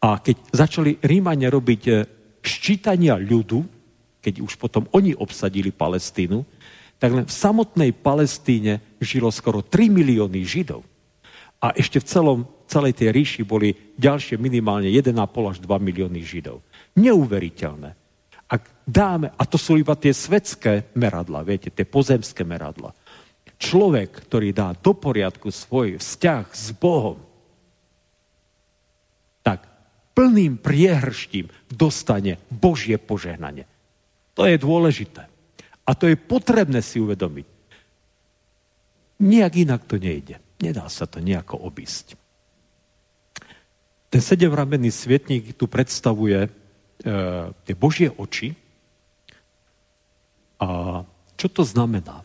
A keď začali Rímania robiť e, ščítania ľudu, keď už potom oni obsadili Palestínu, tak len v samotnej Palestíne žilo skoro 3 milióny Židov. A ešte v celom, celej tej ríši boli ďalšie minimálne 1,5 až 2 milióny Židov. Neuveriteľné dáme, a to sú iba tie svetské meradla, viete, tie pozemské meradla, človek, ktorý dá do poriadku svoj vzťah s Bohom, tak plným priehrštím dostane Božie požehnanie. To je dôležité. A to je potrebné si uvedomiť. Nijak inak to nejde. Nedá sa to nejako obísť. Ten sedemramenný svietník tu predstavuje e, tie Božie oči. A čo to znamená?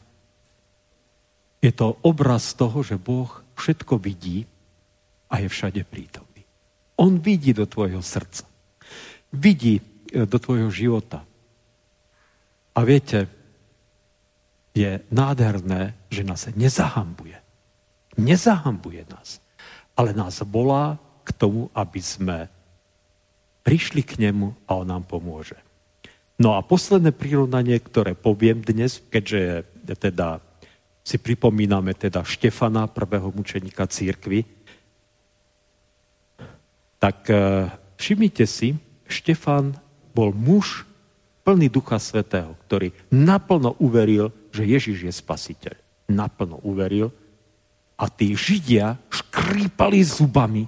Je to obraz toho, že Boh všetko vidí a je všade prítomný. On vidí do tvojho srdca. Vidí e, do tvojho života. A viete, je nádherné, že nás nezahambuje. Nezahambuje nás. Ale nás volá k tomu, aby sme prišli k nemu a on nám pomôže. No a posledné prirovnanie, ktoré poviem dnes, keďže teda si pripomíname teda Štefana, prvého mučeníka církvy, tak e, všimnite si, Štefan bol muž plný Ducha Svetého, ktorý naplno uveril, že Ježiš je spasiteľ. Naplno uveril. A tí Židia škrípali zubami,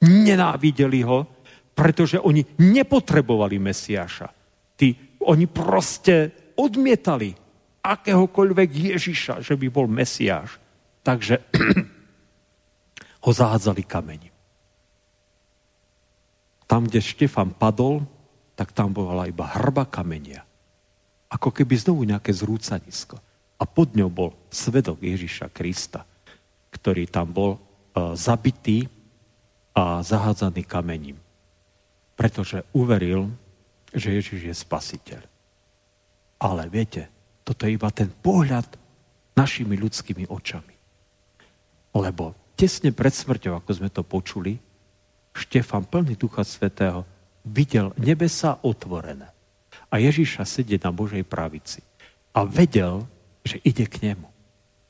nenávideli ho, pretože oni nepotrebovali Mesiáša. Tí, oni proste odmietali akéhokoľvek Ježiša, že by bol Mesiáš. Takže <clears throat> ho zahádzali kameni. Tam, kde Štefan padol, tak tam bola iba hrba kamenia. Ako keby znovu nejaké zrúcanisko. A pod ňou bol svedok Ježiša Krista, ktorý tam bol uh, zabitý a zahádzaný kamením. Pretože uveril, že Ježiš je spasiteľ. Ale viete, toto je iba ten pohľad našimi ľudskými očami. Lebo tesne pred smrťou, ako sme to počuli, Štefan plný Ducha Svetého videl nebesa otvorené a Ježíša sedieť na Božej pravici. A vedel, že ide k nemu.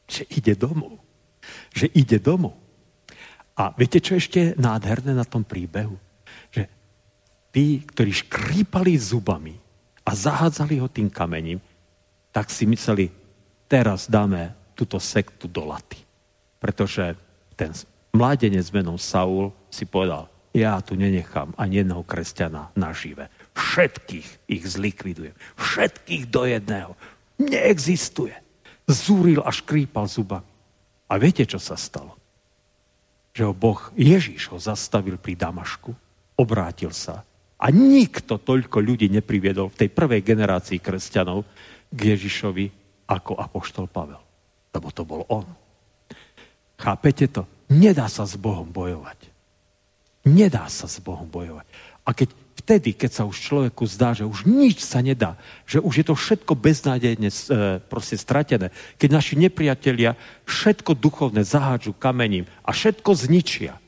Že ide domov. Že ide domov. A viete, čo ešte je nádherné na tom príbehu? Že tí, ktorí škrípali zubami a zahádzali ho tým kamením, tak si mysleli, teraz dáme túto sektu do laty. Pretože ten mládenec menom Saul si povedal, ja tu nenechám ani jedného kresťana nažive. Všetkých ich zlikvidujem. Všetkých do jedného. Neexistuje. Zúril a škrípal zuba. A viete, čo sa stalo? Že ho Boh, Ježíš ho zastavil pri Damašku, obrátil sa a nikto toľko ľudí nepriviedol v tej prvej generácii kresťanov, k Ježišovi ako apoštol Pavel. Lebo to bol on. Chápete to? Nedá sa s Bohom bojovať. Nedá sa s Bohom bojovať. A keď vtedy, keď sa už človeku zdá, že už nič sa nedá, že už je to všetko beznádejne e, proste stratené, keď naši nepriatelia všetko duchovné zahádžu kamením a všetko zničia,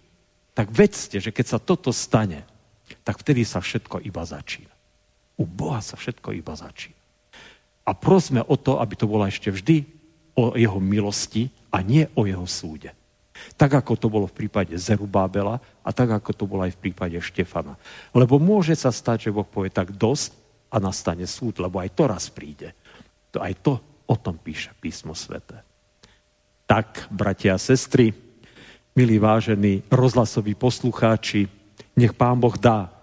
tak vedzte, že keď sa toto stane, tak vtedy sa všetko iba začína. U Boha sa všetko iba začína. A prosme o to, aby to bolo ešte vždy o jeho milosti a nie o jeho súde. Tak ako to bolo v prípade Zerubábela a tak ako to bolo aj v prípade Štefana. Lebo môže sa stať, že Boh povie tak dosť a nastane súd, lebo aj to raz príde. To aj to o tom píše písmo svete. Tak, bratia a sestry, milí vážení rozhlasoví poslucháči, nech Pán Boh dá,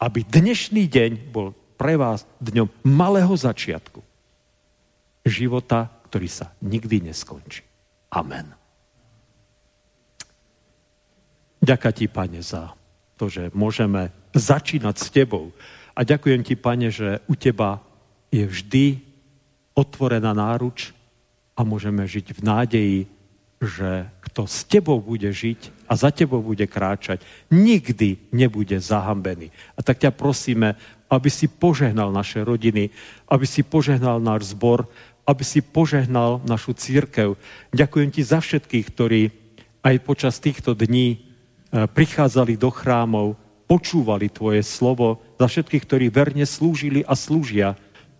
aby dnešný deň bol pre vás dňom malého začiatku života, ktorý sa nikdy neskončí. Amen. Ďakujem ti, Pane, za to, že môžeme začínať s Tebou. A ďakujem ti, Pane, že u Teba je vždy otvorená náruč a môžeme žiť v nádeji, že kto s Tebou bude žiť a za Tebou bude kráčať, nikdy nebude zahambený. A tak ťa prosíme, aby si požehnal naše rodiny, aby si požehnal náš zbor, aby si požehnal našu církev. Ďakujem ti za všetkých, ktorí aj počas týchto dní e, prichádzali do chrámov, počúvali tvoje slovo, za všetkých, ktorí verne slúžili a slúžia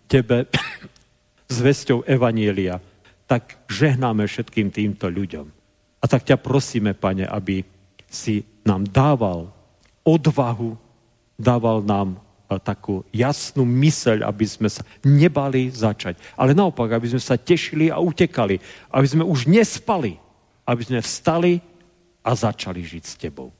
tebe <coughs> vesťou Evanielia. Tak žehnáme všetkým týmto ľuďom. A tak ťa prosíme, pane, aby si nám dával odvahu, dával nám takú jasnú myseľ, aby sme sa nebali začať. Ale naopak, aby sme sa tešili a utekali. Aby sme už nespali. Aby sme vstali a začali žiť s Tebou.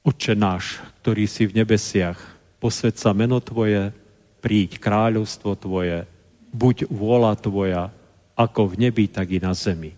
Oče náš, ktorý si v nebesiach, posved sa meno Tvoje, príď kráľovstvo Tvoje, buď vôľa Tvoja, ako v nebi, tak i na zemi.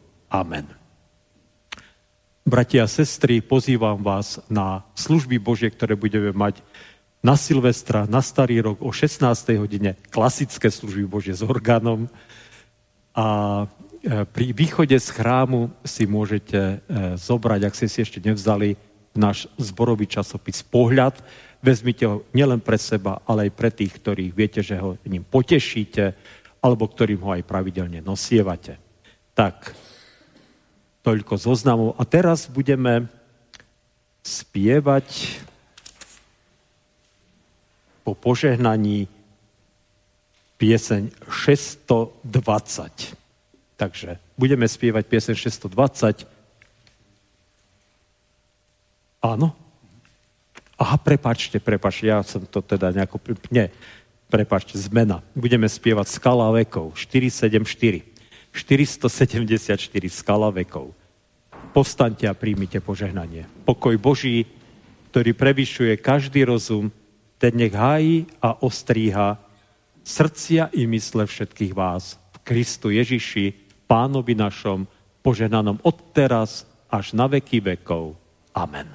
Amen. Bratia a sestry, pozývam vás na služby Božie, ktoré budeme mať na Silvestra, na Starý rok o 16. hodine, klasické služby Božie s orgánom. A e, pri východe z chrámu si môžete e, zobrať, ak ste si ešte nevzali, náš zborový časopis Pohľad. Vezmite ho nielen pre seba, ale aj pre tých, ktorých viete, že ho ním potešíte, alebo ktorým ho aj pravidelne nosievate. Tak, toľko zoznamov. A teraz budeme spievať po požehnaní pieseň 620. Takže budeme spievať pieseň 620. Áno? Aha, prepačte, prepačte, ja som to teda nejako... Nie, prepačte, zmena. Budeme spievať Skala vekov, 474. 474 skala vekov. Povstaňte a príjmite požehnanie. Pokoj Boží, ktorý prevyšuje každý rozum, ten nech hájí a ostríha srdcia i mysle všetkých vás v Kristu Ježiši, Pánovi našom, požehnanom od teraz až na veky vekov. Amen.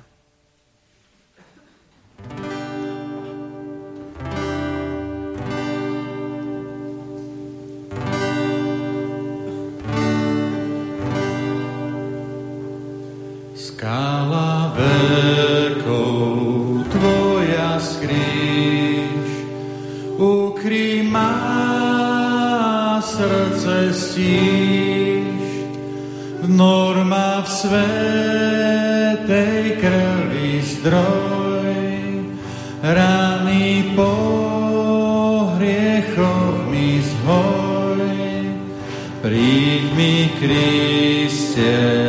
Skála veľkou tvoja skríž, ukry má srdce stíž, norma v svetej krvi zdroj, rany po hriechoch mi zhoj, príď mi Kriste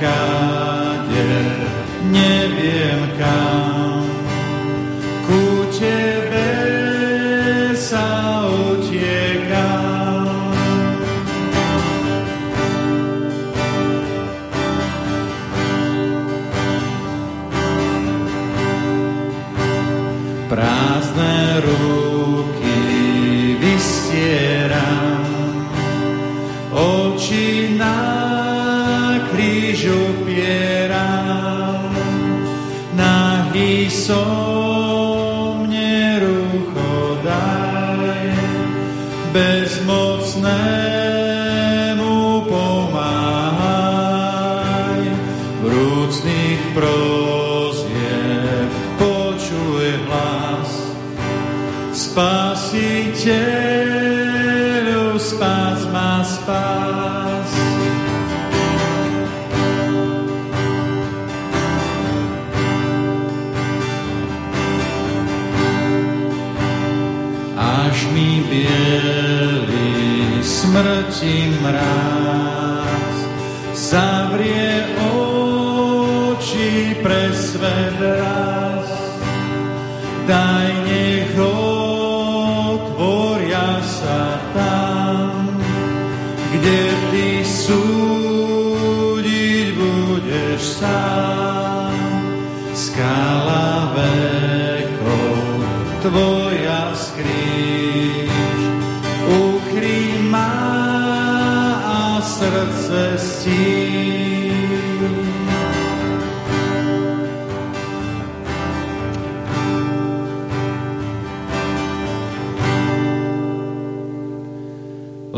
kade, neviem kam,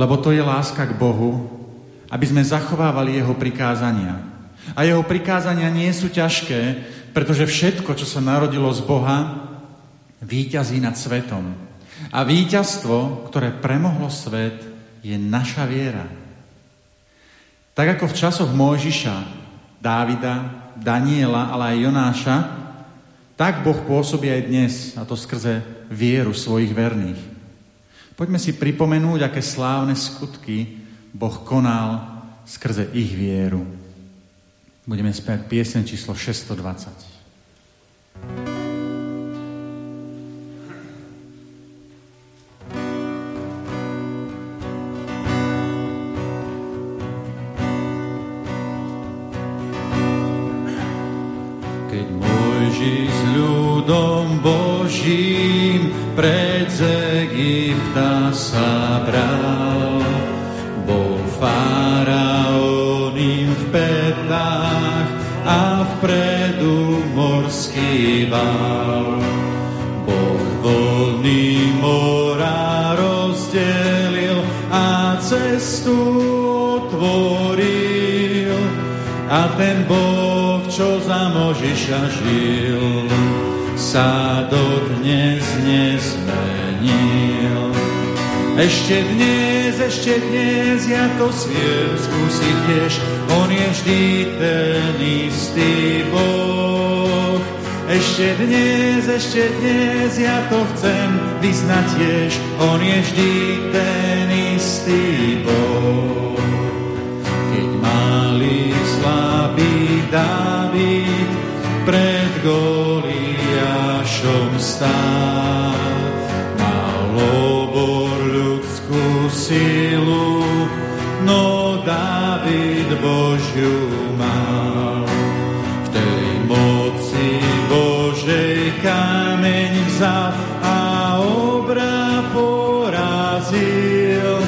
lebo to je láska k Bohu, aby sme zachovávali Jeho prikázania. A Jeho prikázania nie sú ťažké, pretože všetko, čo sa narodilo z Boha, víťazí nad svetom. A víťazstvo, ktoré premohlo svet, je naša viera. Tak ako v časoch Mojžiša, Dávida, Daniela, ale aj Jonáša, tak Boh pôsobí aj dnes, a to skrze vieru svojich verných. Poďme si pripomenúť, aké slávne skutky Boh konal skrze ich vieru. Budeme spiať piesen číslo 620. Keď Mojžiš s ľudom Božím pred Egypta sa bral. Bol faraónim v petách a vpredu morský val. Boh voľný mora rozdelil a cestu otvoril a ten Boh, čo za Možiša žil, sa dodnes nezmenil. Ešte dnes, ešte dnes ja to sviem skúsiť tiež, on je vždy ten istý Boh. Ešte dnes, ešte dnes ja to chcem vyznať tiež, on je vždy ten istý Boh. Keď malý slabý David pred Goli Goliášom stál. Silu, no David Božiu mal. V tej moci Božej kameň vzal a obra porazil.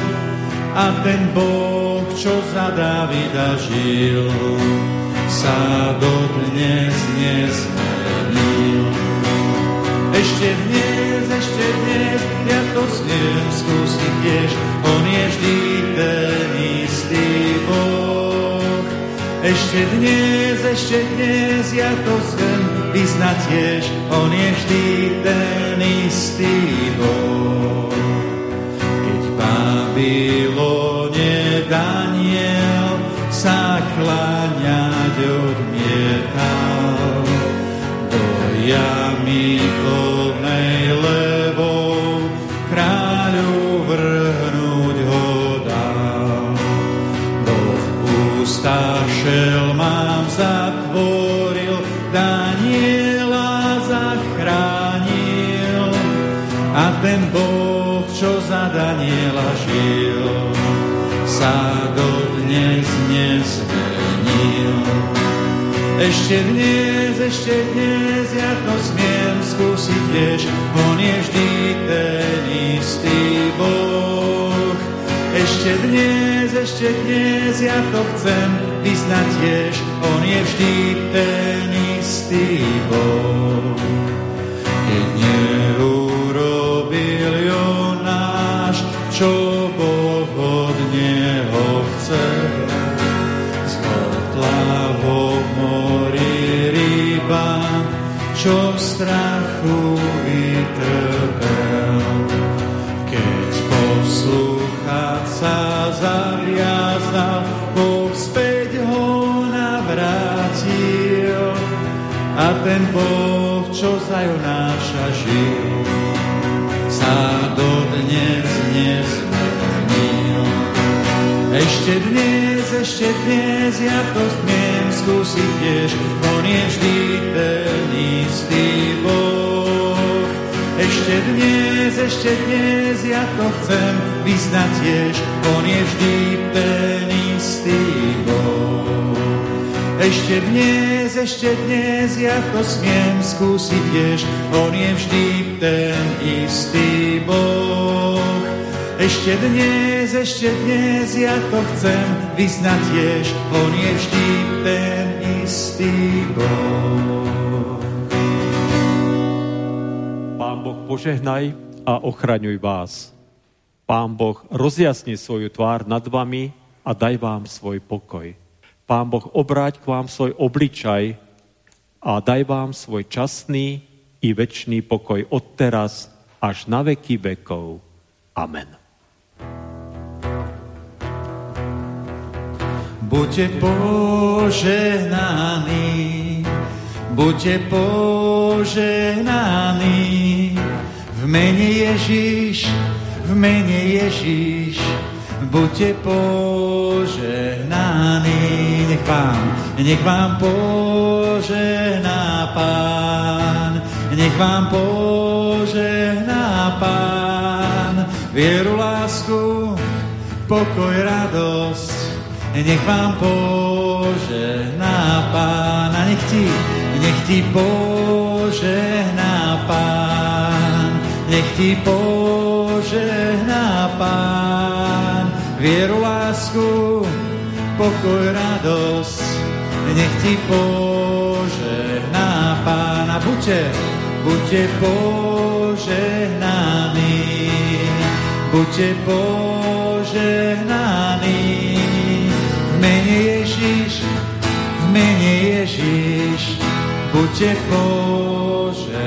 A ten Boh, čo za Davida žil, sa dodnes nezmenil. Ja to smiem skúsiť tiež, on je vždy ten istý Boh. Ešte dnes, ešte dnes, ja to chcem vyznať tiež, on je vždy ten istý Boh. Keď Babylone Daniel sa kláňať odmietal, do jamy Ešte dnes, ešte dnes, ja to smiem skúsiť tiež, on je vždy ten istý Boh. Ešte dnes, ešte dnes, ja to chcem vyznať tiež, on je vždy ten istý Boh. Strachu vytrpel. Keď poslúchať sa zaviazal, Boh späť ho navrátil. A ten Boh, čo za Jonáša žil, sa dodnes nezmenil. Ešte dnes, ešte dnes, ja to smiem skúsiť tiež, on je vždy ten istý Boh. Ešte dnes, ešte dnes ja to chcem vyznať tiež, on je vždy ten istý Boh. Ešte dnes, ešte dnes ja to smiem skúsiť tiež, on je vždy ten istý Boh. Ešte dnes, ešte dnes ja to chcem vyznať tiež, on je vždy ten istý Boh. Pán Boh požehnaj a ochraňuj vás. Pán Boh rozjasni svoju tvár nad vami a daj vám svoj pokoj. Pán Boh obráť k vám svoj obličaj a daj vám svoj časný i väčší pokoj od teraz až na veky vekov. Amen. Buďte požehnaní, buďte požehnaní. V mene Ježíš, v mene Ježíš, buďte požehnaní. Nech vám, nech vám požehná Pán, nech vám požehná Pán. Vieru, lásku, pokoj, radosť, nech vám požehná Pána, nech ti, nech ti požehná Pán, nech ti požehná Pán, vieru, lásku, pokoj, radosť, nech ti požehná Pána. Buďte, buďte požehnaní, buďte požehnaní, mene Ježiš, buďte poženaný.